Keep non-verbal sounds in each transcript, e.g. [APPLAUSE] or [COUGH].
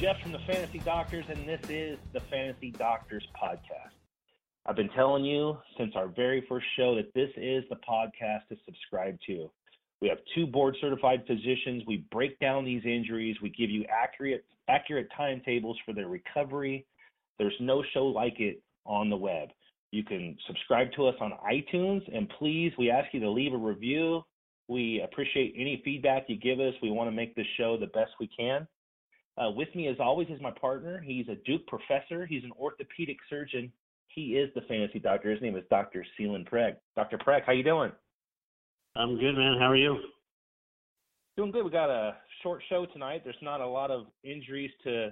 Jeff from the Fantasy Doctors, and this is the Fantasy Doctors Podcast. I've been telling you since our very first show that this is the podcast to subscribe to. We have two board certified physicians. We break down these injuries. We give you accurate accurate timetables for their recovery. There's no show like it on the web. You can subscribe to us on iTunes, and please, we ask you to leave a review. We appreciate any feedback you give us. We want to make this show the best we can. Uh, with me, as always, is my partner. He's a Duke professor. He's an orthopedic surgeon. He is the fantasy doctor. His name is Dr. Selene Parekh. Dr. Parekh, how you doing? I'm good, man. How are you? Doing good. We got a short show tonight. There's not a lot of injuries to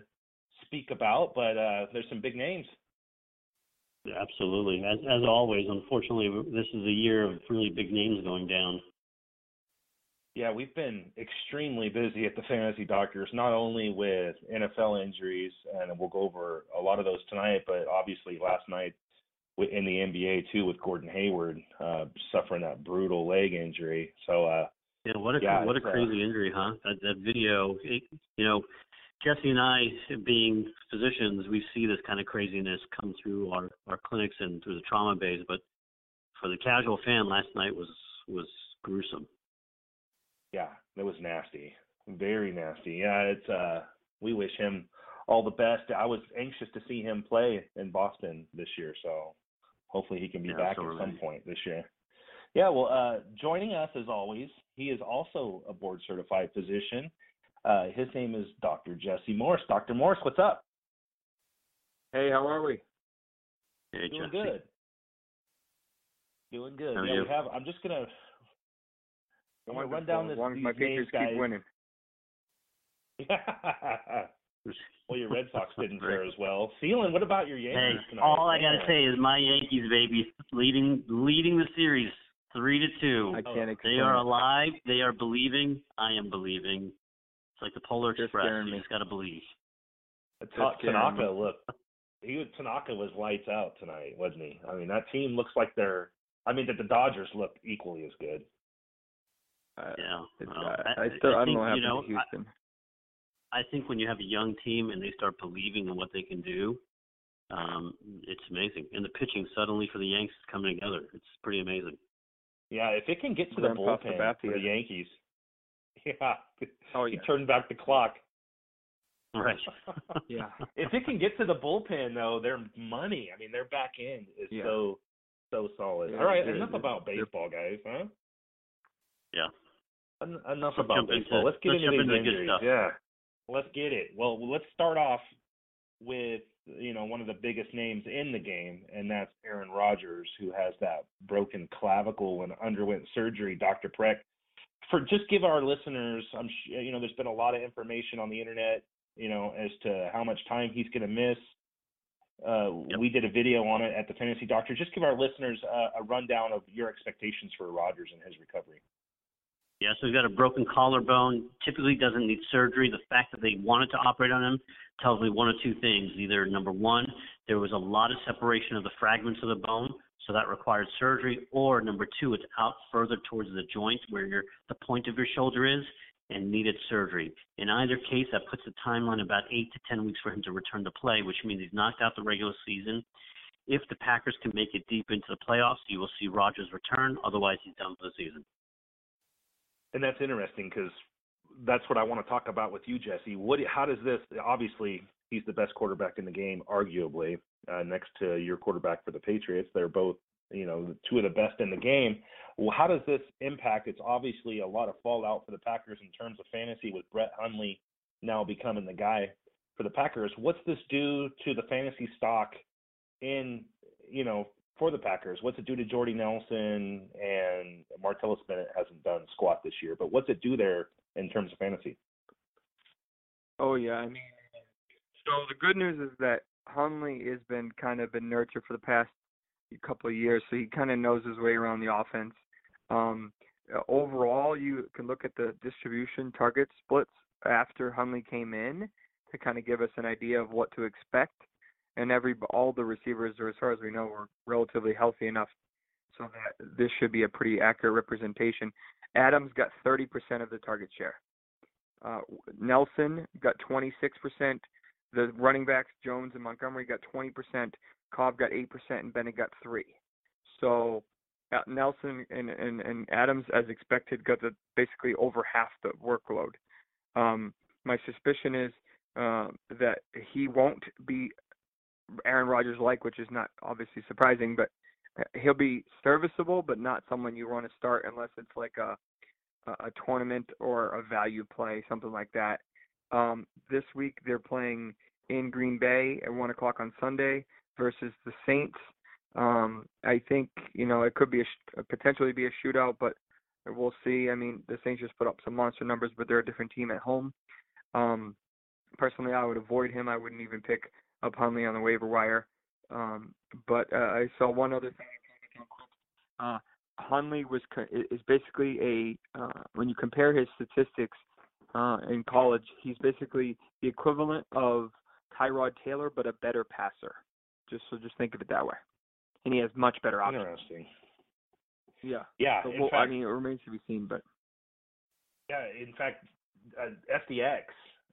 speak about, but uh, there's some big names. Absolutely. As as always, unfortunately, this is a year of really big names going down. Yeah, we've been extremely busy at the Fantasy Doctors, not only with NFL injuries, and we'll go over a lot of those tonight, but obviously last night in the NBA too with Gordon Hayward uh, suffering that brutal leg injury. So uh, yeah, what a yeah, what a uh, crazy injury, huh? That that video, it, you know, Jesse and I, being physicians, we see this kind of craziness come through our our clinics and through the trauma base, but for the casual fan, last night was was gruesome. Yeah, it was nasty, very nasty. Yeah, it's uh, we wish him all the best. I was anxious to see him play in Boston this year, so hopefully he can be Yeah, back so at some point this year. Yeah, well, uh, joining us as always, he is also a board certified physician. Uh, his name is Dr. Jesse Morse. Dr. Morse, what's up? Hey, how are we? Hey, Doing Jesse. good. Doing good. How yeah, we have. I'm just gonna. I'm gonna run Wonderful, down this. as long as my names, Patriots guys. keep winning. [LAUGHS] well, your Red Sox [LAUGHS] didn't fare as well. Selene, what about your Hey, Yankees tonight? all I gotta say is my Yankees, baby, leading leading the series three to two. I can't oh. They are alive. They are believing. I am believing. It's like the Polar Just Express. You me. just gotta believe. Ta- Just Tanaka me. looked. He was, Tanaka was lights out tonight, wasn't he? I mean, that team looks like they're. I mean, that the Dodgers look equally as good. Uh, Yeah. it's, well, I, I still I, don't think, know what you know, to Houston. I, I think when you have a young team and they start believing in what they can do, um, it's amazing. And the pitching suddenly for the Yankees is coming together. It's pretty amazing. Yeah, if it can get to the Grandpa bullpen Sabathia. for the Yankees, [LAUGHS] yeah, oh he yeah, turned back the clock. Right. [LAUGHS] yeah. if it can get to the bullpen though, their money. I mean, their back end is Yeah. so so solid. Yeah, All right, enough they're- about baseball, guys. Huh? Yeah. En- enough Let's about baseball. into- let's get let's into into the good stuff. Yeah, let's get it. Well, let's start off with you know one of the biggest names in the game, and that's Aaron Rodgers, who has that broken clavicle and underwent surgery. Dr. Parekh, for just give our listeners, I'm sh- you know there's been a lot of information on the internet, you know, as to how much time he's going to miss. Uh, Yep. We did a video on it at the Fantasy Doctor. Just give our listeners a, a rundown of your expectations for Rodgers and his recovery. Yeah, so he's got a broken collarbone. Typically doesn't need surgery. The fact that they wanted to operate on him tells me one of two things. Either number one, there was a lot of separation of the fragments of the bone, so that required surgery, or number two, it's out further towards the joint where your the point of your shoulder is and needed surgery. In either case, that puts a timeline about eight to ten weeks for him to return to play, which means he's knocked out the regular season. If the Packers can make it deep into the playoffs, you will see Rodgers return. Otherwise, he's done for the season. And that's interesting because that's what I want to talk about with you, Jesse. What? How does this? Obviously, he's the best quarterback in the game, arguably, uh, next to your quarterback for the Patriots. They're both, you know, two of the best in the game. Well, how does this impact? It's obviously a lot of fallout for the Packers in terms of fantasy with Brett Hundley now becoming the guy for the Packers. What's this do to the fantasy stock in you know for the Packers? What's it do to Jordy Nelson and Martellus Bennett hasn't done squat this year, but what's it do there in terms of fantasy? Oh yeah, I mean, so the good news is that Hundley has been kind of been nurtured for the past couple of years, so he kind of knows his way around the offense. Um, overall, you can look at the distribution target splits after Hundley came in to kind of give us an idea of what to expect. And every all the receivers, as far as we know, were relatively healthy enough, so that this should be a pretty accurate representation. Adams got 30% of the target share. Uh, Nelson got 26%. The running backs Jones and Montgomery got 20%. Cobb got 8%, and Bennett got three. So uh, Nelson and, and, and Adams, as expected, got the, basically over half the workload. Um, my suspicion is uh, that he won't be Aaron Rodgers like, which is not obviously surprising, but uh, he'll be serviceable, but not someone you want to start unless it's like a a tournament or a value play, something like that. Um, this week they're playing in Green Bay at one o'clock on Sunday versus the Saints. Um, I think you know it could be a, potentially be a shootout, but we'll see. I mean, the Saints just put up some monster numbers, but they're a different team at home. Um, personally, I would avoid him. I wouldn't even pick up Hundley on the waiver wire. Um, but uh, I saw one other thing. Uh, Hundley was is basically a uh, when you compare his statistics uh, in college, he's basically the equivalent of Tyrod Taylor, but a better passer. Just so just think of it that way, and he has much better options. Interesting. Yeah. Yeah. So, well, fact, I mean, it remains to be seen, but. Yeah, in fact, uh, FDX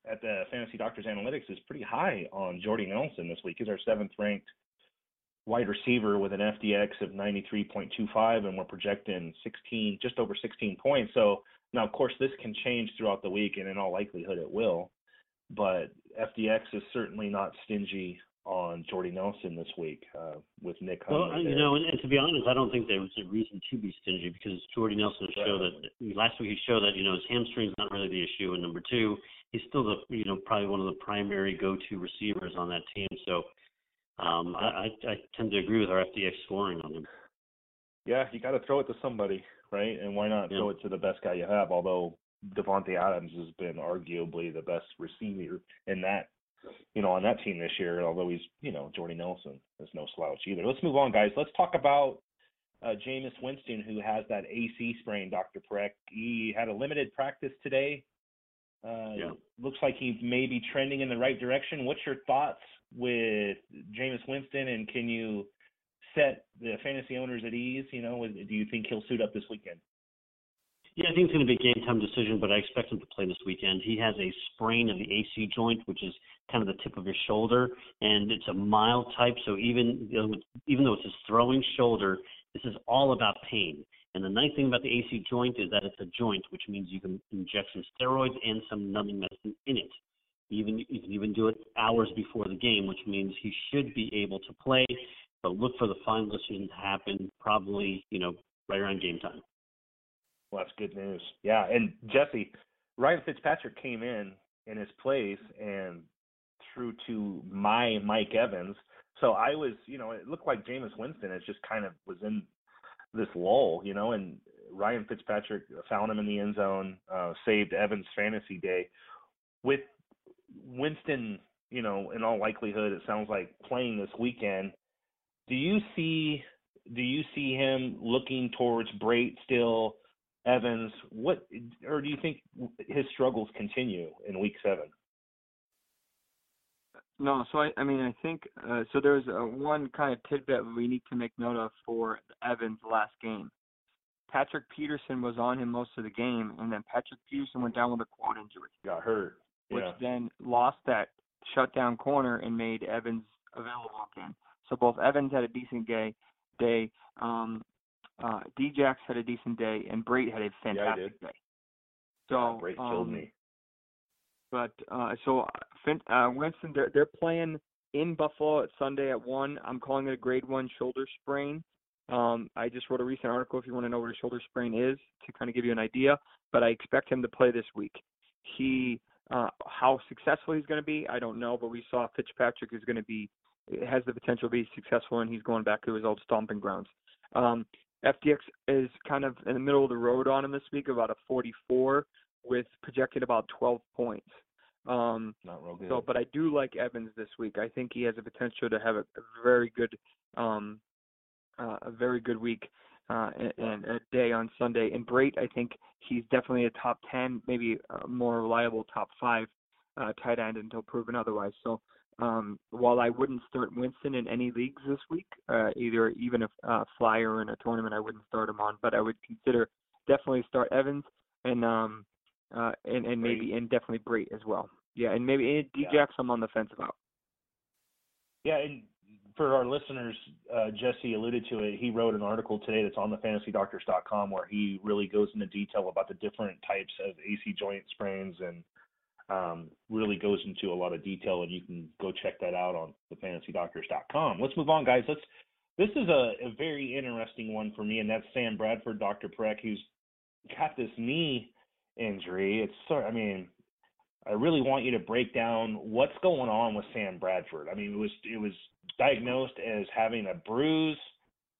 at the Fantasy Doctors Analytics is pretty high on Jordy Nelson this week. He's our seventh ranked wide receiver with an FDX of 93.25, and we're projecting 16, just over 16 points. So now, of course, this can change throughout the week, and in all likelihood, it will. But FDX is certainly not stingy on Jordy Nelson this week uh, with Nick. Well, you there. know, and, and to be honest, I don't think there was a reason to be stingy because Jordy Nelson showed that last week he showed that you know his hamstring's not really the issue, and number two, he's still the you know probably one of the primary go-to receivers on that team. So um, I, I tend to agree with our FDX scoring on him. Yeah, you got to throw it to somebody, right? And why not yeah. throw it to the best guy you have? Although Davante Adams has been arguably the best receiver in that, you know, on that team this year. Although he's, you know, Jordy Nelson is no slouch either. Let's move on, guys. Let's talk about uh, Jameis Winston, who has that AC sprain. Dr. Parekh. He had a limited practice today. Uh, yeah. Looks like he may be trending in the right direction. What's your thoughts with Jameis Winston, and can you set the fantasy owners at ease? You know, do you think he'll suit up this weekend? Yeah, I think it's going to be a game time decision, but I expect him to play this weekend. He has a sprain of the AC joint, which is kind of the tip of his shoulder, and it's a mild type. So even even though it's his throwing shoulder, this is all about pain. And the nice thing about the AC joint is that it's a joint, which means you can inject some steroids and some numbing medicine in it. Even you can even do it hours before the game, which means he should be able to play. But look for the final decision to happen probably, you know, right around game time. Well, that's good news. Yeah, and Jesse, Ryan Fitzpatrick came in in his place and threw to my Mike Evans. So I was, you know, it looked like Jameis Winston is just kind of was in this lull, you know, and Ryan Fitzpatrick found him in the end zone, uh, saved Evans' fantasy day. With Winston, you know, in all likelihood, it sounds like playing this weekend. Do you see do you see him looking towards Brate still, Evans? What or do you think his struggles continue in Week Seven? No, so I, I mean, I think uh, so. There's a, one kind of tidbit we need to make note of for Evans' last game. Patrick Peterson was on him most of the game, and then Patrick Peterson went down with a quad injury. Got hurt which then lost that shutdown corner and made Evans available again. So both Evans had a decent day. Day. Um, uh, Djax had a decent day, and Brate had a fantastic yeah, day. So yeah, um, killed me. But uh, so uh, Winston, they're they're playing in Buffalo at Sunday at one. I'm calling it a grade one shoulder sprain. Um, I just wrote a recent article if you want to know what a shoulder sprain is to kind of give you an idea. But I expect him to play this week. He Uh, how successful he's going to be, I don't know, but we saw Fitzpatrick is going to be has the potential to be successful, and he's going back to his old stomping grounds. Um, FDX is kind of in the middle of the road on him this week, about a 44 with projected about 12 points. Um, Not real good. so, but I do like Evans this week. I think he has a potential to have a, a very good, um, uh, a very good week uh, and, and a day on Sunday. And Brate, I think he's definitely a top 10, maybe a more reliable top five uh, tight end until proven otherwise. So, um, while I wouldn't start Winston in any leagues this week, uh, either even a uh, flyer in a tournament, I wouldn't start him on, but I would consider definitely start Evans and um, uh, and and maybe and definitely Brate as well. Yeah, and maybe and Djax Yeah. I'm on the fence about. Yeah, and for our listeners, uh, Jesse alluded to it. He wrote an article today that's on the fantasydoctors.com where he really goes into detail about the different types of AC joint sprains and um, really goes into a lot of detail. And you can go check that out on the fantasydoctors.com. Let's move on, guys. Let's. This is a, a very interesting one for me, and that's Sam Bradford, Dr. Parekh, who's got this knee injury. It's sort. I mean, I really want you to break down what's going on with Sam Bradford. I mean, it was it was diagnosed as having a bruise,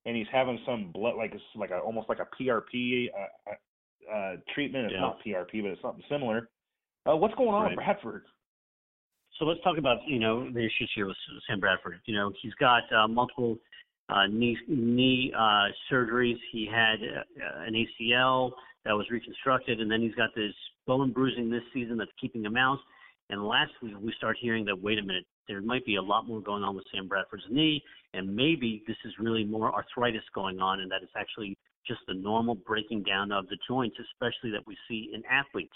and he's having some blood like it's like a almost like a PRP uh, uh, uh, treatment. It's Yeah. not PRP, but it's something similar. Uh, what's going on Right. with Bradford? So let's talk about you know the issues here with Sam Bradford. You know he's got uh, multiple uh, knee knee uh, surgeries. He had uh, an ACL that was reconstructed, and then he's got this bone bruising this season that's keeping him out. And last week we start hearing that wait a minute, there might be a lot more going on with Sam Bradford's knee, and maybe this is really more arthritis going on, and that it's actually just the normal breaking down of the joints, especially that we see in athletes.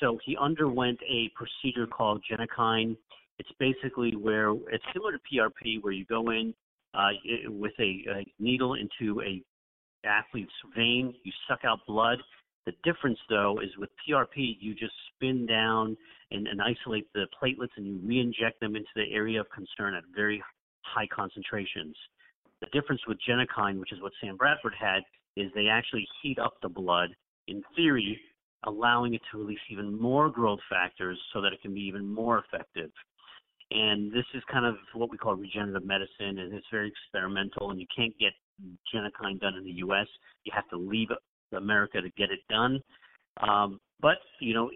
So he underwent a procedure called Genokine. It's basically where it's similar to PRP, where you go in uh, with a, a needle into a athlete's vein, you suck out blood. The difference, though, is with PRP, you just spin down and, and isolate the platelets, and you re-inject them into the area of concern at very high concentrations. The difference with Genokine, which is what Sam Bradford had, is they actually heat up the blood. In theory, allowing it to release even more growth factors so that it can be even more effective. And this is kind of what we call regenerative medicine, and it's very experimental. And you can't get Genokine done in the U.S. You have to leave America to get it done. Um, but you know,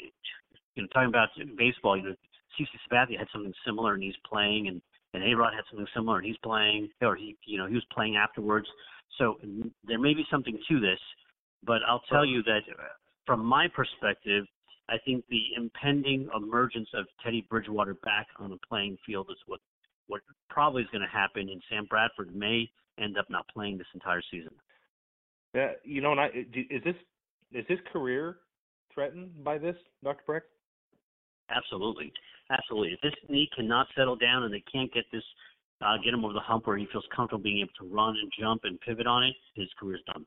you know, talking about baseball, you know, CC Sabathia had something similar, and he's playing, and and A Rod had something similar, and he's playing, or he, you know, he was playing afterwards. So there may be something to this, but I'll tell you that uh, from my perspective, I think the impending emergence of Teddy Bridgewater back on the playing field is what what probably is going to happen, and Sam Bradford may end up not playing this entire season. Yeah, you know, and I, is this is his career threatened by this, Dr. Parekh? Absolutely, absolutely. If this knee cannot settle down and they can't get this, uh, get him over the hump where he feels comfortable being able to run and jump and pivot on it, his career's done.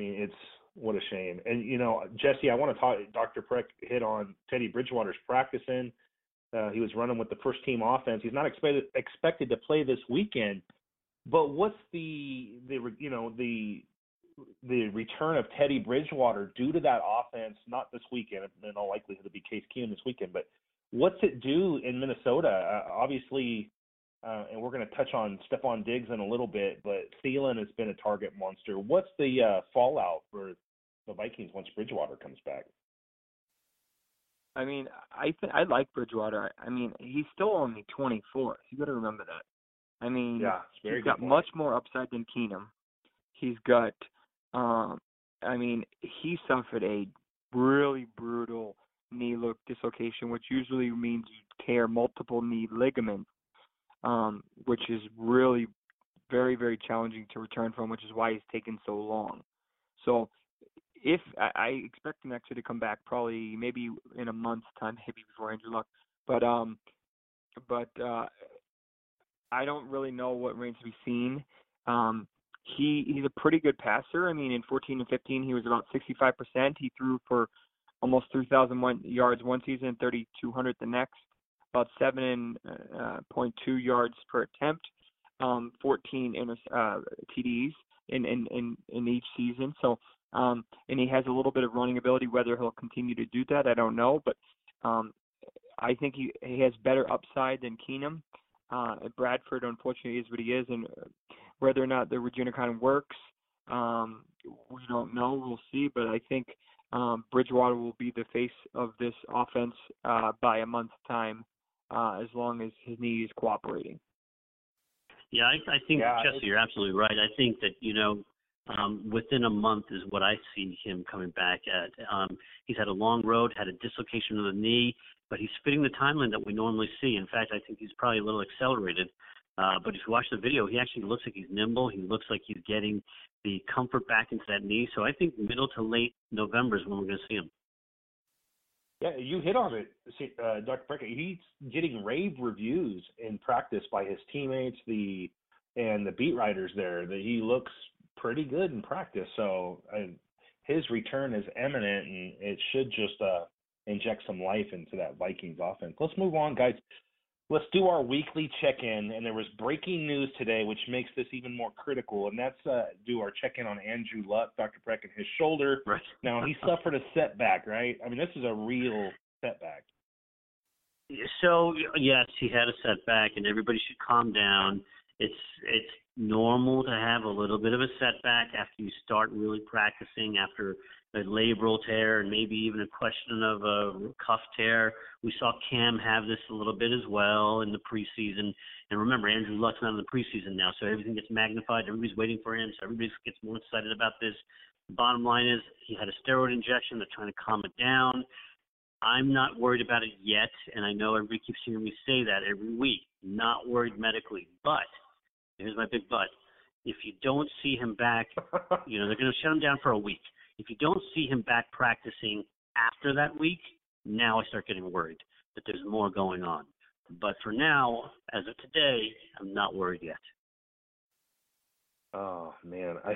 mean, it's what a shame. And you know, Jesse, I want to talk. Dr. Parekh hit on Teddy Bridgewater's practicing. Uh, he was running with the first team offense. He's not expected expected to play this weekend. But what's the the you know the the return of Teddy Bridgewater due to that offense? Not this weekend. In all likelihood, it'll be Case Keenum this weekend. But what's it do in Minnesota? Uh, obviously, uh, and we're going to touch on Stefon Diggs in a little bit, but Thielen has been a target monster. What's the uh, fallout for the Vikings once Bridgewater comes back? I mean, I th- I like Bridgewater. I mean, he's still only 24. You got to remember that. I mean, very he's got point. much more upside than Keenum. He's got, um, I mean, he suffered a really brutal knee look dislocation, which usually means you tear multiple knee ligaments, um, which is really very, very challenging to return from, which is why he's taken so long. So if I, I expect him actually to come back probably maybe in a month's time, [LAUGHS] maybe before Andrew Luck. But um, but uh, I don't really know what remains to be seen. Um, he he's a pretty good passer. I mean, in 14 and 15, he was about 65%. He threw for almost 3,000 yards one season, 3,200 the next, about seven uh, point two yards per attempt, um, 14 inter- uh, TDs in, in in in each season. So um, and he has a little bit of running ability. Whether he'll continue to do that, I don't know. But um, I think he he has better upside than Keenum. Uh, Bradford, unfortunately, is what he is, and uh, whether or not the Regenokine works, um, we don't know. We'll see. But I think um, Bridgewater will be the face of this offense uh, by a month's time, uh, as long as his knee is cooperating. Yeah, I, I think yeah, Jesse, you're absolutely right. I think that you know um, within a month is what I see him coming back at. Um, he's had a long road, had a dislocation of the knee, but he's fitting the timeline that we normally see. In fact, I think he's probably a little accelerated. Uh, but if you watch the video, he actually looks like he's nimble. He looks like he's getting the comfort back into that knee. So I think middle to late November is when we're going to see him. Yeah, you hit on it, uh, Dr. Prickett. He's getting rave reviews in practice by his teammates, the and the beat writers there. That he looks pretty good in practice. So uh, his return is imminent, and it should just uh, inject some life into that Vikings offense. Let's move on, guys. Let's do our weekly check-in, and there was breaking news today, which makes this even more critical, and that's uh, do our check-in on Andrew Luck, Dr. Parekh, and his shoulder. Right. Now he [LAUGHS] suffered a setback, right? I mean, this is a real setback. So yes, he had a setback, and everybody should calm down. It's it's normal to have a little bit of a setback after you start really practicing after a labral tear and maybe even a question of a cuff tear. We saw Cam have this a little bit as well in the preseason. And remember, Andrew Luck's not in the preseason now, so everything gets magnified. Everybody's waiting for him, so everybody gets more excited about this. The bottom line is he had a steroid injection. They're trying to calm it down. I'm not worried about it yet, and I know everybody keeps hearing me say that every week. Not worried medically, but here's my big but. If you don't see him back, you know they're going to shut him down for a week. If you don't see him back practicing after that week, now I start getting worried that there's more going on. But for now, as of today, I'm not worried yet. Oh man, [LAUGHS] I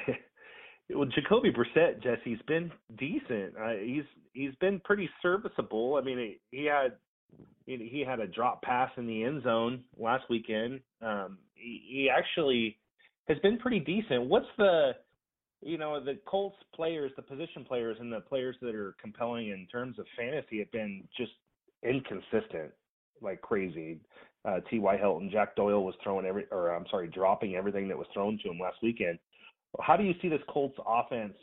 well Jacoby Brissett, Jesse's been decent. Uh, he's he's been pretty serviceable. I mean, he had he had a drop pass in the end zone last weekend. Um, he, he actually has been pretty decent. What's the you know, the Colts players, the position players, and the players that are compelling in terms of fantasy have been just inconsistent, like crazy. Uh, T.Y. Hilton, Jack Doyle was throwing every, or I'm sorry, dropping everything that was thrown to him last weekend. How do you see this Colts offense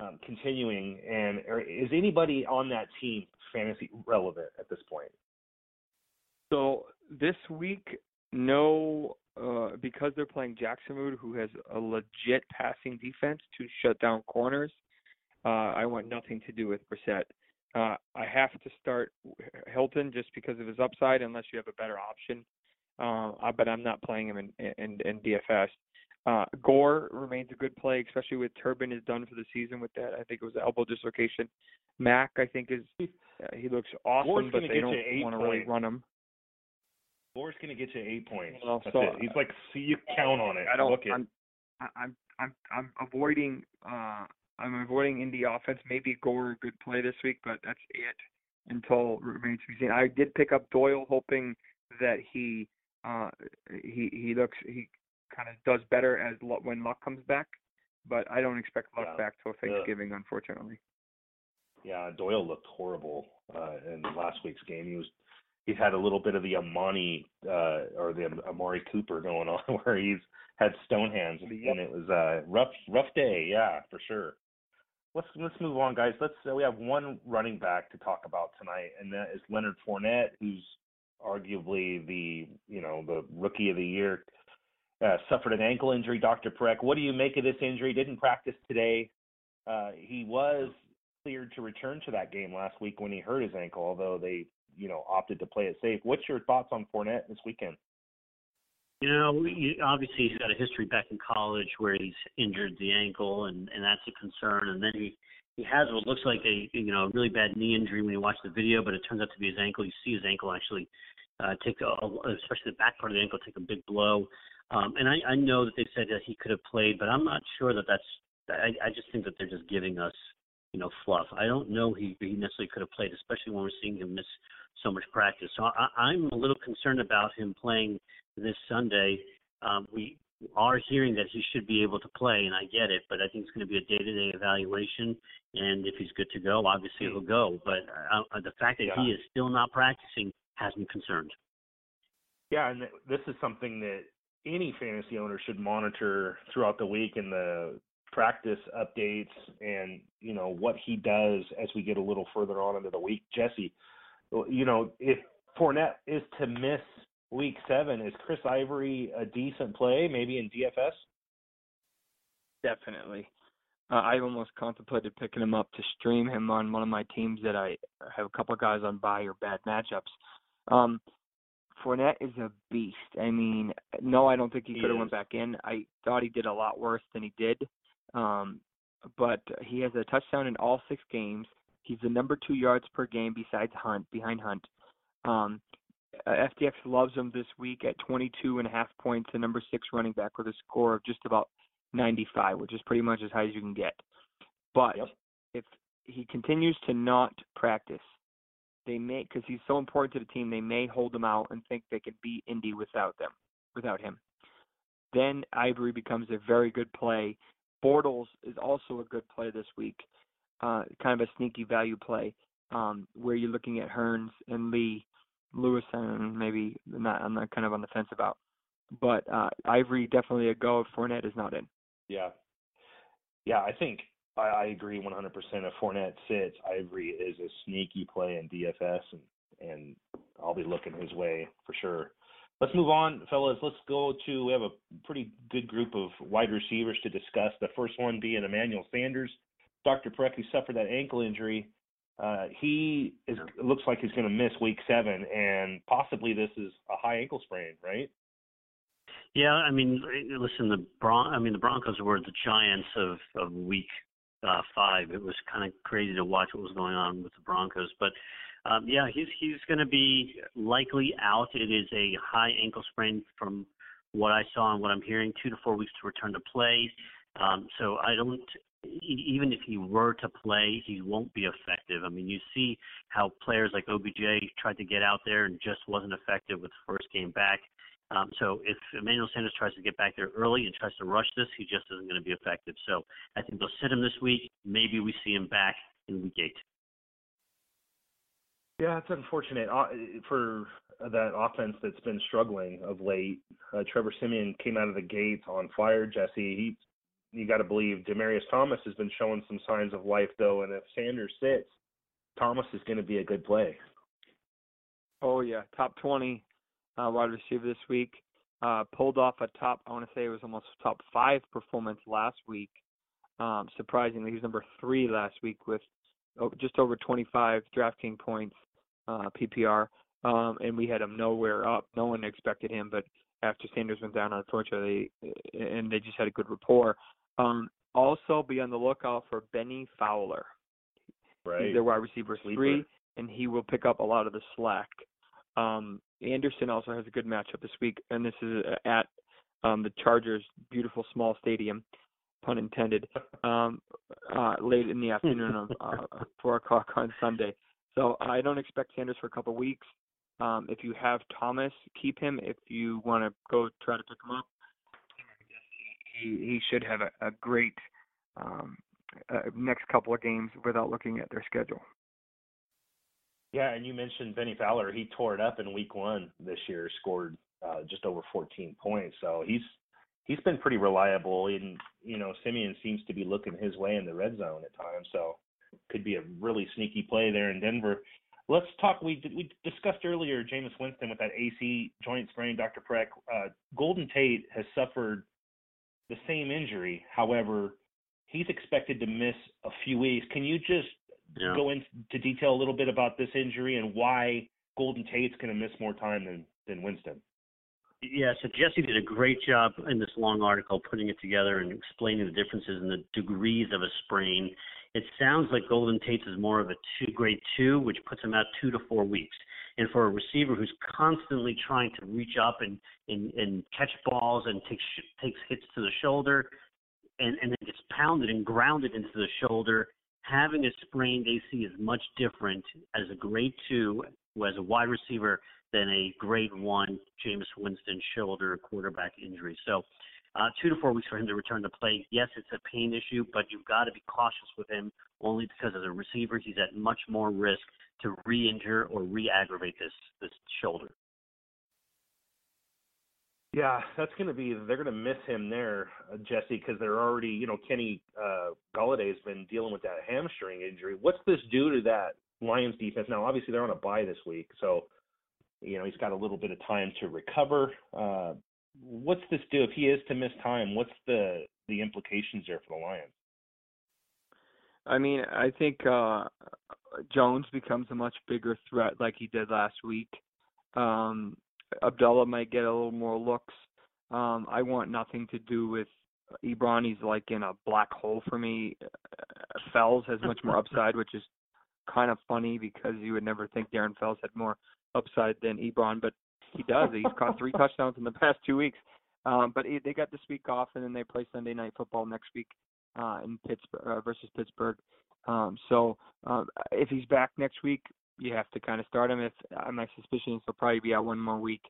um, continuing? And is anybody on that team fantasy relevant at this point? So this week, no uh, because they're playing Jacksonville, who has a legit passing defense to shut down corners. Uh, I want nothing to do with Brissett. Uh, I have to start Hilton just because of his upside, unless you have a better option. Uh, but I'm not playing him in in, in DFS. Uh, Gore remains a good play, especially with Turbin is done for the season with that. I think it was an elbow dislocation. Mack, I think is uh, he looks awesome, but they don't want to really run him. Moore's going to get you eight points. Well, That's so, it. He's like, see, you count on it. I don't. Look I'm, I'm, I'm, I'm avoiding. Uh, I'm avoiding Indy offense. Maybe Gore a good play this week, but that's it until remains to be seen. I did pick up Doyle, hoping that he, uh, he, he looks, he kind of does better as when Luck comes back, but I don't expect Luck yeah. back till Thanksgiving, yeah. unfortunately. Yeah, Doyle looked horrible uh, in last week's game. He was he's had a little bit of the Amani uh, or the Amari Cooper going on, [LAUGHS] where he's had stone hands, and it was a rough rough day. Yeah, for sure. Let's let's move on, guys. Let's uh, we have one running back to talk about tonight, and that is Leonard Fournette, who's arguably the you know the rookie of the year. Uh, suffered an ankle injury, Dr. Parekh. What do you make of this injury? Didn't practice today. Uh, he was cleared to return to that game last week when he hurt his ankle, although they you know opted to play it safe. What's your thoughts on Fournette this weekend? You know, obviously he's got a history back in college where he's injured the ankle, and and that's a concern. And then he he has what looks like a you know really bad knee injury when you watch the video, but it turns out to be his ankle. You see his ankle actually uh, take a, especially the back part of the ankle take a big blow. Um, and I, I know that they said that he could have played, but I'm not sure that that's. I, I just think that they're just giving us you know fluff. I don't know he he necessarily could have played, especially when we're seeing him miss so much practice. So I, I'm a little concerned about him playing this Sunday. Um, we are hearing that he should be able to play, and I get it, but I think it's going to be a day-to-day evaluation. And if he's good to go, obviously he'll go. But uh, the fact that yeah. he is still not practicing has me concerned. Yeah, and this is something that any fantasy owner should monitor throughout the week in the practice updates and you know what he does as we get a little further on into the week. Jesse, you know if Fournette is to miss week seven. Is Chris Ivory a decent play, maybe in DFS? Definitely. Uh, I almost contemplated picking him up to stream him on one of my teams that I have a couple of guys on buy or bad matchups. Um, Fournette is a beast. I mean, no, I don't think he, he could have went back in. I thought he did a lot worse than he did. Um, but he has a touchdown in all six games. He's the number two yards per game besides Hunt, behind Hunt. Um, uh, FDX loves him this week at 22 and a half points, the number six running back with a score of just about 95, which is pretty much as high as you can get. But yep. if he continues to not practice, they may because he's so important to the team, they may hold him out and think they can beat Indy without them, without him. Then Ivory becomes a very good play. Bortles is also a good play this week, uh, kind of a sneaky value play um, where you're looking at Hurns and Lee Lewis and maybe not I'm not kind of on the fence about. But uh Ivory definitely a go if Fournette is not in. Yeah. Yeah, I think I, I agree 100%. If Fournette sits, Ivory is a sneaky play in DFS, and and I'll be looking his way for sure. Let's move on, fellas. Let's go to. We have a pretty good group of wide receivers to discuss. The first one being Emmanuel Sanders. Dr. Parekh, who suffered that ankle injury uh, he is looks like he's going to miss week seven, and possibly this is a high ankle sprain, right? Yeah, I mean, listen, the Bron- I mean, the Broncos were the giants of of week uh, five. It was kind of crazy to watch what was going on with the Broncos, but um, yeah, he's he's going to be likely out. It is a high ankle sprain from what I saw and what I'm hearing, two to four weeks to return to play. Um, so I don't even if he were to play, he won't be effective. I mean, you see how players like OBJ tried to get out there and just wasn't effective with the first game back. Um, so if Emmanuel Sanders tries to get back there early and tries to rush this, he just isn't going to be effective. So I think they'll sit him this week. Maybe we see him back in week eight. Yeah, it's unfortunate uh, for that offense that's been struggling of late. Uh, Trevor Siemian came out of the gates on fire. Jesse, he you got to believe Demaryius Thomas has been showing some signs of life though, and if Sanders sits, Thomas is going to be a good play. Oh yeah, top twenty uh, wide receiver this week. Uh, pulled off a top, I want to say it was almost top five performance last week. Um, surprisingly, he was number three last week with oh, just over 25 DraftKings points uh, PPR, um, and we had him nowhere up. No one expected him, but after Sanders went down, unfortunately, and they just had a good rapport. Um, also, be on the lookout for Bennie Fowler. Right. He's their wide receiver Sleeper. three, and he will pick up a lot of the slack. Um, Anderson also has a good matchup this week, and this is at um, the Chargers' beautiful small stadium, pun intended, [LAUGHS] um, uh, late in the afternoon of uh, four o'clock on Sunday. So I don't expect Sanders for a couple of weeks. Um, if you have Thomas, keep him. If you want to go try to pick him up, he he should have a, a great um, uh, next couple of games without looking at their schedule. Yeah, and you mentioned Bennie Fowler. He tore it up in Week One this year, scored uh, just over 14 points. So he's he's been pretty reliable, and you know Siemian seems to be looking his way in the red zone at times. So could be a really sneaky play there in Denver. Let's talk. We we discussed earlier Jameis Winston with that AC joint sprain. Dr. Parekh, uh, Golden Tate has suffered the same injury. However, he's expected to miss a few weeks. Can you just yeah. go into detail a little bit about this injury and why Golden Tate's going to miss more time than than Winston? Yeah, so Jesse did a great job in this long article putting it together and explaining the differences in the degrees of a sprain It sounds like Golden Tate's is more of a two grade two, which puts him out two to four weeks. And for a receiver who's constantly trying to reach up and and, and catch balls and takes takes hits to the shoulder, and and then gets pounded and grounded into the shoulder, having a sprained AC is much different as a grade two as a wide receiver than a grade one Jameis Winston shoulder quarterback injury. So uh, two to four weeks for him to return to play. Yes, it's a pain issue, but you've got to be cautious with him only because as a receiver, he's at much more risk to re-injure or re-aggravate this this shoulder. Yeah, that's going to be. They're going to miss him there, uh, Jesse, because they're already. You know, Kenny uh, Golladay has been dealing with that hamstring injury. What's this do to that Lions defense? Now, obviously, they're on a bye this week, so you know he's got a little bit of time to recover. Uh, what's this do if he is to miss time? What's the the implications there for the Lions? I mean, I think uh Jones becomes a much bigger threat like he did last week. Um Abdullah might get a little more looks. Um I want nothing to do with Ebron. He's like in a black hole for me. Fells has much more upside, which is kind of funny because you would never think Darren Fells had more upside than Ebron, but he does. He's caught three [LAUGHS] touchdowns in the past two weeks. Um, but he, they got this week off, and then they play Sunday night football next week uh, in Pittsburgh uh, versus Pittsburgh. Um, so uh, if he's back next week, you have to kind of start him. If uh, my suspicion is he'll probably be out one more week,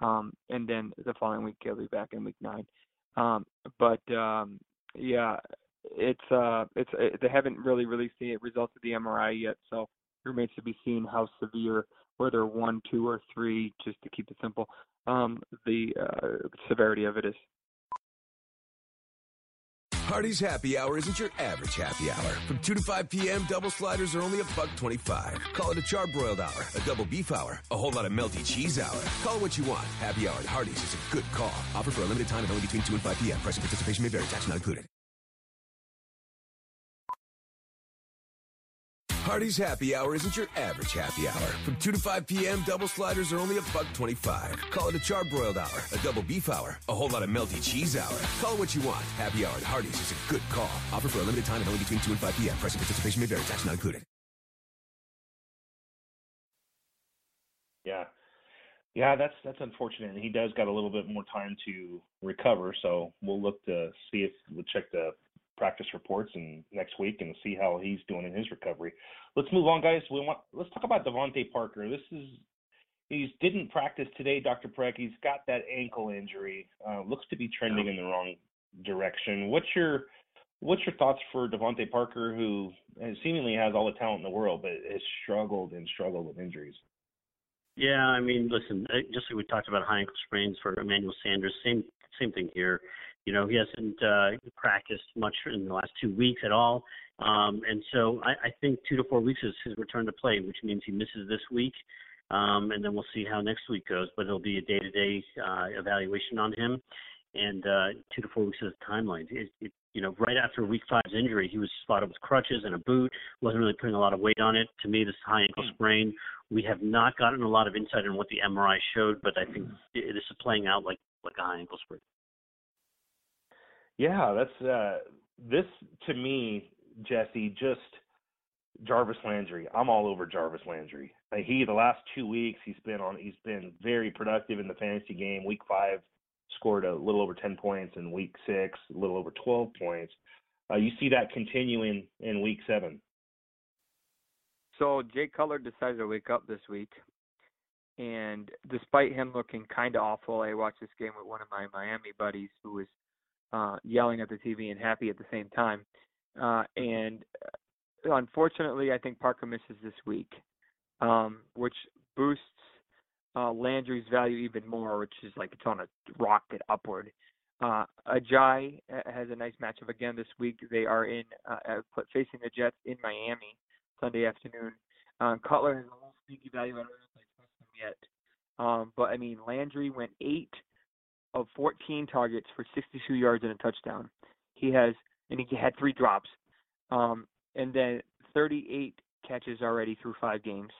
um, and then the following week he'll be back in week nine. Um, but um, yeah, it's uh, it's uh, they haven't really released the results of the MRI yet, so it remains to be seen how severe whether one, two, or three, just to keep it simple, um, the uh, severity of it is. Hardee's Happy Hour isn't your average happy hour. From 2 to 5 p.m., double sliders are only a buck 25. Call it a charbroiled hour, a double beef hour, a whole lot of melty cheese hour. Call it what you want. Happy Hour at Hardee's is a good call. Offer for a limited time and only between 2 and 5 p.m. Price and participation may vary. Tax not included. Hardee's Happy Hour isn't your average happy hour. From 2 to 5 p.m., double sliders are only a buck 25. Call it a charbroiled hour, a double beef hour, a whole lot of melty cheese hour. Call what you want. Happy Hour at Hardee's is a good call. Offer for a limited time and only between 2 and 5 p.m. Price and participation may vary. Tax not included. Yeah. Yeah, that's that's unfortunate. And he does got a little bit more time to recover, so we'll look to see if we'll check the practice reports and next week and see how he's doing in his recovery. Let's move on, guys. We want let's talk about DeVante Parker. This is he didn't practice today, Dr. Parekh. He's got that ankle injury. Uh, looks to be trending in the wrong direction. What's your what's your thoughts for DeVante Parker, who seemingly has all the talent in the world, but has struggled and struggled with injuries? Yeah, I mean, listen, uh, just like we talked about high ankle sprains for Emmanuel Sanders, same same thing here. You know, he hasn't uh, practiced much in the last two weeks at all. Um, and so I, I think two to four weeks is his return to play, which means he misses this week. Um, and then we'll see how next week goes. But it'll be a day to day evaluation on him. And uh, two to four weeks is the timeline. It, it, you know, right after week five's injury, he was spotted with crutches and a boot, wasn't really putting a lot of weight on it. To me, this high ankle hmm. sprain, we have not gotten a lot of insight on what the MRI showed, but I think this is playing out like, like a high ankle sprain. Yeah, that's uh this to me, Jesse, just Jarvis Landry. I'm all over Jarvis Landry. Uh, he the last two weeks he's been on he's been very productive in the fantasy game. Week five scored a little over ten points and week six, a little over twelve points. Uh, you see that continuing in week seven. So Jay Cutler decided to wake up this week, and despite him looking kind of awful, I watched this game with one of my Miami buddies who was uh, yelling at the TV and happy at the same time. Uh, and uh, unfortunately, I think Parker misses this week, um, which boosts uh, Landry's value even more, which is like it's on a rocket upward. Uh, Ajay has a nice matchup again this week. They are in uh, facing the Jets in Miami Sunday afternoon. Um, Cutler has a little sneaky value. I don't know if I trust him yet. Um, but I mean, Landry went eight of 14 targets for 62 yards and a touchdown. He has, and he had three drops, um, and then 38 catches already through five games.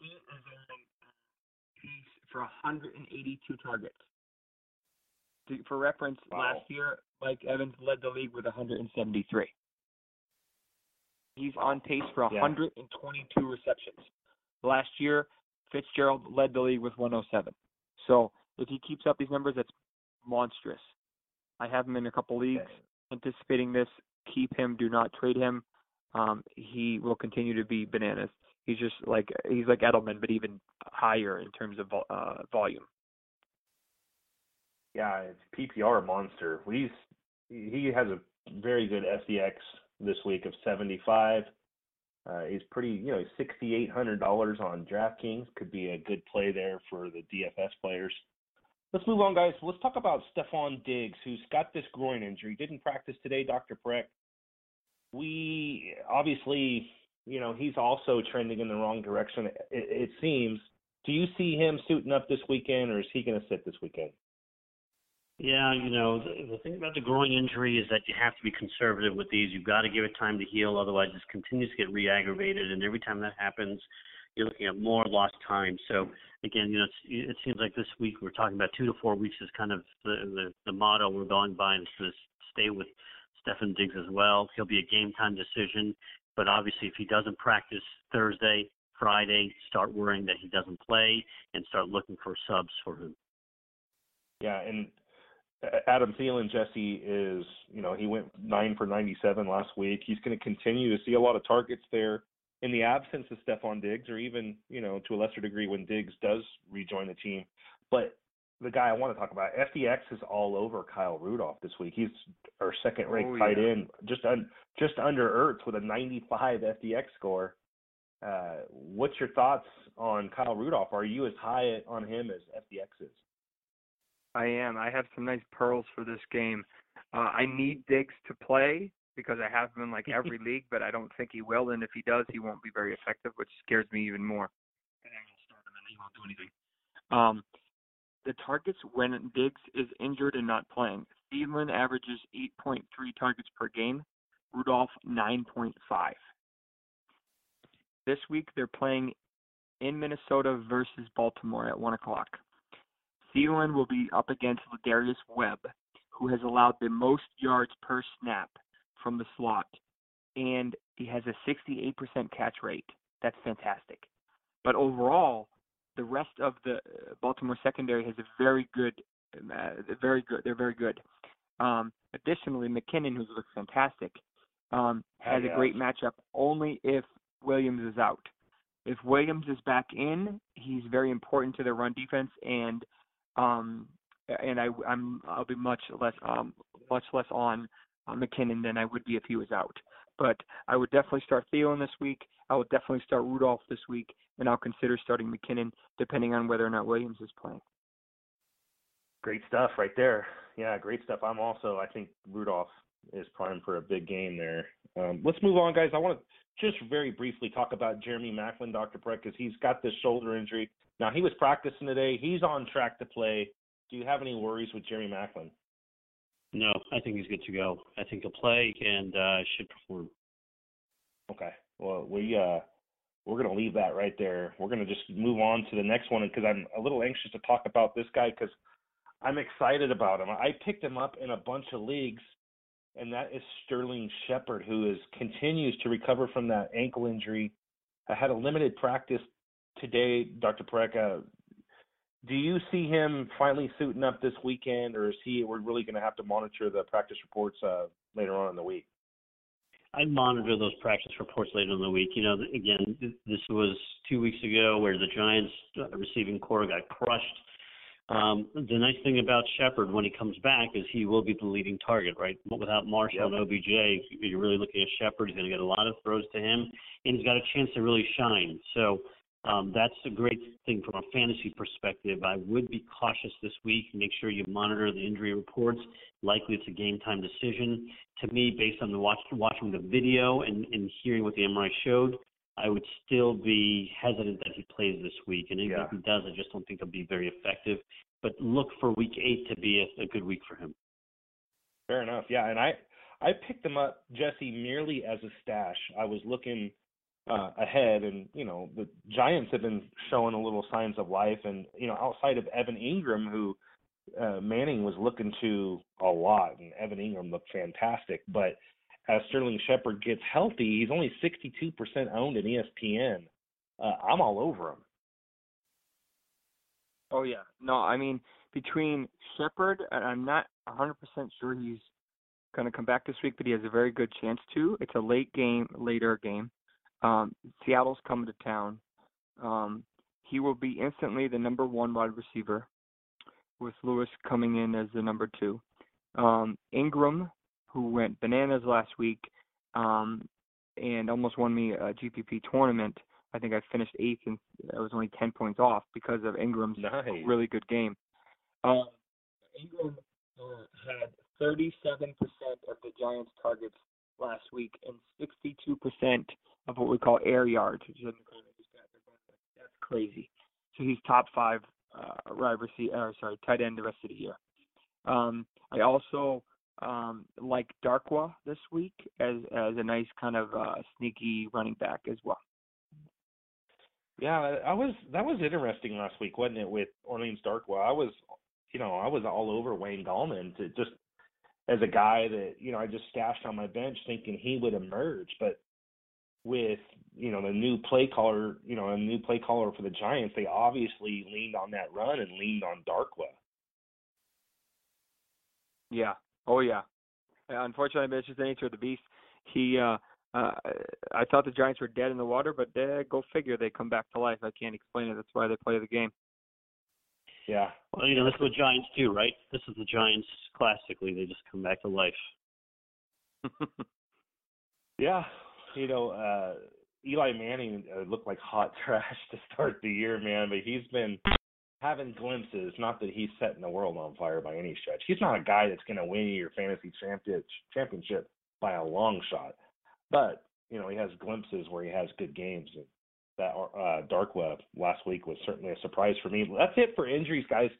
He is on pace for 182 targets. For reference, wow. last year Mike Evans led the league with 173. He's on pace for Yeah. 122 receptions. Last year, Fitzgerald led the league with 107. So if he keeps up these numbers, that's monstrous. I have him in a couple leagues. Anticipating this, keep him. Do not trade him. Um, he will continue to be bananas. He's just like he's like Edelman, but even higher in terms of uh, volume. Yeah, it's PPR monster. He's he has a very good FDX this week of 75. Uh, he's pretty, you know, sixty eight hundred dollars on DraftKings. Could be a good play there for the DFS players. Let's move on, guys. Let's talk about Stefon Diggs, who's got this groin injury. Didn't practice today, Dr. Parekh. We obviously, you know, he's also trending in the wrong direction. It, it seems. Do you see him suiting up this weekend, or is he going to sit this weekend? Yeah, you know, the, the thing about the groin injury is that you have to be conservative with these. You've got to give it time to heal, otherwise it continues to get re-aggravated, and every time that happens, you're looking at more lost time. So again, you know, it seems like this week we're talking about two to four weeks is kind of the the, the we're going by, and it's going to stay with Stefon Diggs as well. He'll be a game time decision, but obviously if he doesn't practice Thursday, Friday, start worrying that he doesn't play and start looking for subs for him. Yeah, and Adam Thielen, Jesse is, you know, he went nine for 97 last week. He's going to continue to see a lot of targets there in the absence of Stefon Diggs, or even, you know, to a lesser degree when Diggs does rejoin the team. But the guy I want to talk about, FDX is all over Kyle Rudolph this week. He's our second-ranked Oh, tight yeah. end, just un, just under Ertz with a 95 FDX score. Uh, what's your thoughts on Kyle Rudolph? Are you as high on him as FDX is? I am. I have some nice pearls for this game. Uh, I need Diggs to play because I have him in like every [LAUGHS] league, but I don't think he will. And if he does, he won't be very effective, which scares me even more. And then I'll start him and he won't do anything. Um, the targets when Diggs is injured and not playing. Thielen averages 8.3 targets per game. Rudolph 9.5. This week they're playing in Minnesota versus Baltimore at one o'clock. Thielen will be up against Lardarius Webb, who has allowed the most yards per snap from the slot, and he has a 68% catch rate. That's fantastic. But overall, the rest of the uh, Baltimore secondary has a very good, uh, very good. They're very good. Um, additionally, McKinnon, who looks fantastic, um, has a great matchup only if Williams is out. If Williams is back in, he's very important to their run defense, and um, and I, I'm I'll be much less um, much less on uh, McKinnon than I would be if he was out. But I would definitely start Thielen this week. I would definitely start Rudolph this week, and I'll consider starting McKinnon depending on whether or not Williams is playing. Great stuff right there. Yeah, great stuff. I'm also, I think Rudolph is primed for a big game there. Um, let's move on, guys. I want to just very briefly talk about Jeremy Maclin, Dr. Parekh, because he's got this shoulder injury. Now, he was practicing today. He's on track to play. Do you have any worries with Jeremy Maclin? No, I think he's good to go. I think he'll play and uh, should perform. Okay. Well, we uh, we're gonna leave that right there. We're gonna just move on to the next one because I'm a little anxious to talk about this guy because I'm excited about him. I picked him up in a bunch of leagues, and that is Sterling Shepard, who is continues to recover from that ankle injury. I had a limited practice today, Dr. Parekh. Do you see him finally suiting up this weekend, or is he? We're really going to have to monitor the practice reports uh, later on in the week. I monitor those practice reports later in the week. You know, again, this was two weeks ago where the Giants' uh, receiving corps got crushed. Um, the nice thing about Shepard when he comes back is he will be the leading target, right? Without Marshall Yep. and OBJ, you're really looking at Shepard. He's going to get a lot of throws to him, and he's got a chance to really shine. So um, that's a great thing from a fantasy perspective. I would be cautious this week. Make sure you monitor the injury reports. Likely it's a game time decision. To me, based on the watch, watching the video and, and hearing what the MRI showed, I would still be hesitant that he plays this week. And even Yeah. if he does, I just don't think he'll be very effective. But look for week eight to be a, a good week for him. Fair enough. Yeah, and I I picked him up Jesse merely as a stash. I was looking uh, ahead, and you know the Giants have been showing a little signs of life, and you know outside of Evan Engram, who uh, Manning was looking to a lot, and Evan Engram looked fantastic, but as Sterling Shepard gets healthy, he's only 62% owned in ESPN. Uh, I'm all over him. Oh yeah, no, I mean between Shepard, and I'm not 100% sure he's going to come back this week, but he has a very good chance to. It's a late game, later game. Um, Seattle's coming to town. Um, he will be instantly the number one wide receiver, with Lewis coming in as the number two. Um, Engram, who went bananas last week um, and almost won me a GPP tournament. I think I finished eighth and I was only 10 points off because of Engram's nice. really good game. Um, Engram uh, had 37% of the Giants' targets last week and 62% of what we call air yards, which is that's crazy. So he's top five uh, wide sorry, tight end the rest of the year. Um, I also um, like Darkwa this week as as a nice kind of uh, sneaky running back as well. Yeah, I was that was interesting last week, wasn't it? With Orleans Darkwa, I was, you know, I was all over Wayne Gallman to just as a guy that you know I just stashed on my bench thinking he would emerge, but with you know the new play caller, you know, a new play caller for the Giants, they obviously leaned on that run and leaned on Darkwa. Yeah. Oh yeah. Unfortunately, it's just the nature of the beast. He, uh, uh, I thought the Giants were dead in the water, but uh, go figure, they come back to life. I can't explain it. That's why they play the game. Yeah. Well, you know, that's what Giants do, right? This is the Giants classically. They just come back to life. [LAUGHS] yeah. You know, uh Eli Manning uh, looked like hot [LAUGHS] trash to start the year, man, but he's been having glimpses. Not that he's setting the world on fire by any stretch. He's not a guy that's going to win you your fantasy championship by a long shot, but you know he has glimpses where he has good games. And that uh, Darkwa last week was certainly a surprise for me. That's it for injuries, guys.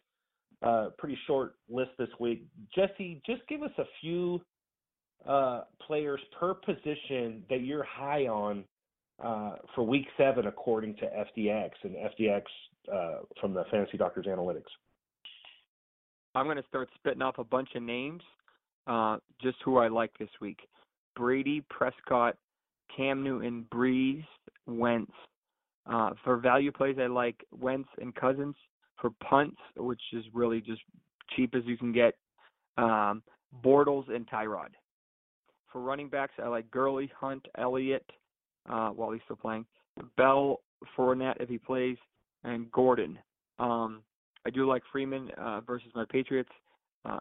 Uh, pretty short list this week. Jesse, just give us a few uh, players per position that you're high on uh, for week seven, according to FDX and FDX uh, from the Fantasy Doctors Analytics. I'm going to start spitting off a bunch of names, uh, just who I like this week: Brady, Prescott, Cam Newton, Brees, Wentz. Uh, for value plays, I like Wentz and Cousins. For punts, which is really just cheap as you can get, um, Bortles and Tyrod. For running backs, I like Gurley, Hunt, Elliott, uh, while he's still playing. Bell, Fournette if he plays, and Gordon. Um, I do like Freeman uh, versus my Patriots. Uh,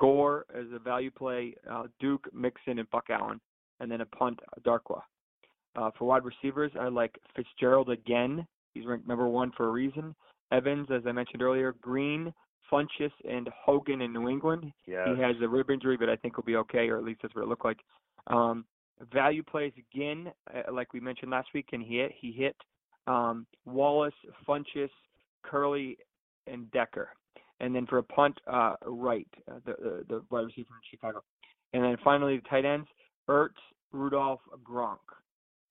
Gore as a value play, uh, Duke, Mixon, and Buck Allen, and then a punt, Darkwa. Uh, for wide receivers, I like Fitzgerald again. He's ranked number one for a reason. Evans, as I mentioned earlier, Green, Funchess, and Hogan in New England. Yes. He has a rib injury, but I think he'll be okay, or at least that's what it looked like. Um, value plays again, uh, like we mentioned last week, and he hit. He hit um, Wallace, Funchess, Curley, and Decker. And then for a punt, uh, Wright, uh, the, the the wide receiver from Chicago. And then finally, the tight ends: Ertz, Rudolph, Gronk,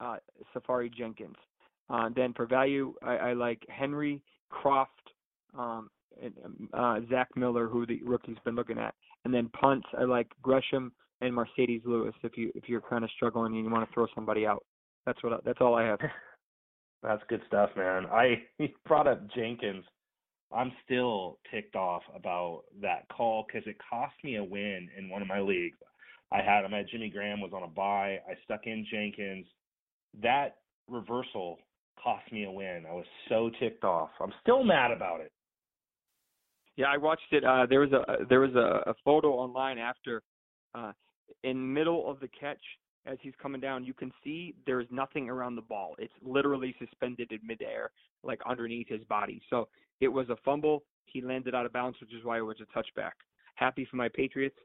uh, Seferian-Jenkins. Uh, then for value, I, I like Henry, Croft, um, and uh, Zach Miller, who the rookie's been looking at. And then punts, I like Gresham and Marcedes Lewis. If you if you're kind of struggling and you want to throw somebody out, that's what I, that's all I have. [LAUGHS] That's good stuff, man. I [LAUGHS] brought up Jenkins. I'm still ticked off about that call because it cost me a win in one of my leagues. I had him at Jimmy Graham was on a bye. I stuck in Jenkins. That reversal cost me a win. I was so ticked off. I'm still mad about it. Yeah, I watched it. Uh, there was a there was a, a photo online after, uh, in middle of the catch as he's coming down, you can see there's nothing around the ball. It's literally suspended in midair, like underneath his body. So it was a fumble. He landed out of bounds, which is why it was a touchback. Happy for my Patriots,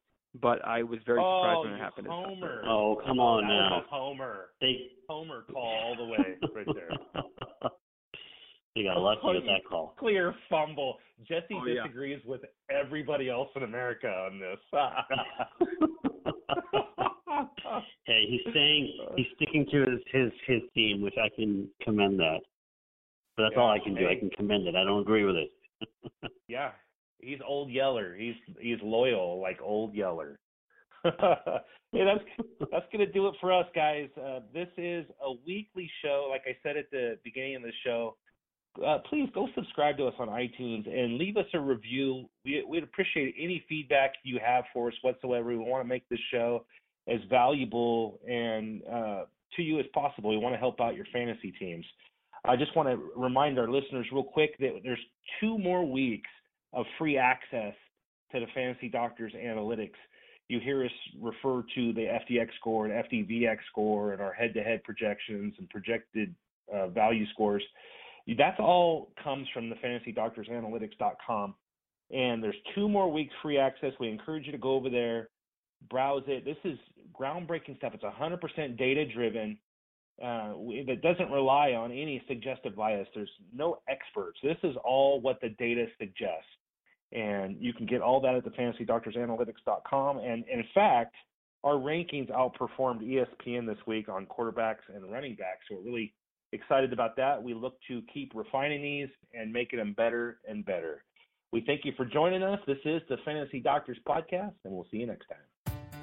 but I was very surprised oh, when it happened. Homer. Oh, come on that now. Was homer. They Homer call all the way right there. [LAUGHS] you got lucky with that call. Clear fumble. Jesse Oh, yeah. disagrees with everybody else in America on this. [LAUGHS] hey, he's saying he's sticking to his his his team, which I can commend that. But that's all I can do. I can commend it. I don't agree with it. [LAUGHS] yeah, he's old Yeller. He's he's loyal like old Yeller. [LAUGHS] hey, that's that's gonna do it for us, guys. Uh, this is a weekly show. Like I said at the beginning of the show, uh, please go subscribe to us on iTunes and leave us a review. We, would appreciate any feedback you have for us whatsoever. We want to make this show as valuable and uh, to you as possible. We want to help out your fantasy teams. I just want to remind our listeners real quick that there's two more weeks of free access to the Fantasy Doctors Analytics. You hear us refer to the FDX score and FDVX score and our head-to-head projections and projected uh, value scores. That's all comes from the FantasyDoctorsAnalytics.com. And there's two more weeks free access. We encourage you to go over there, browse it. This is groundbreaking stuff. It's 100% data driven. Uh, that doesn't rely on any suggestive bias. There's no experts. This is all what the data suggests. And you can get all that at the fantasydoctorsanalytics.com. And in fact, our rankings outperformed ESPN this week on quarterbacks and running backs. So we're really excited about that. We look to keep refining these and making them better and better. We thank you for joining us. This is the Fantasy Doctors Podcast, and we'll see you next time.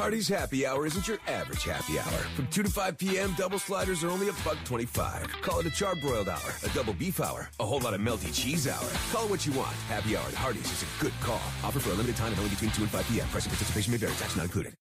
Hardee's Happy Hour isn't your average happy hour. From 2 to 5 p.m., double sliders are only a buck 25. Call it a charbroiled hour, a double beef hour, a whole lot of melty cheese hour. Call it what you want. Happy Hour at Hardee's is a good call. Offer for a limited time and only between 2 and 5 p.m. Price and participation may vary. Tax not included.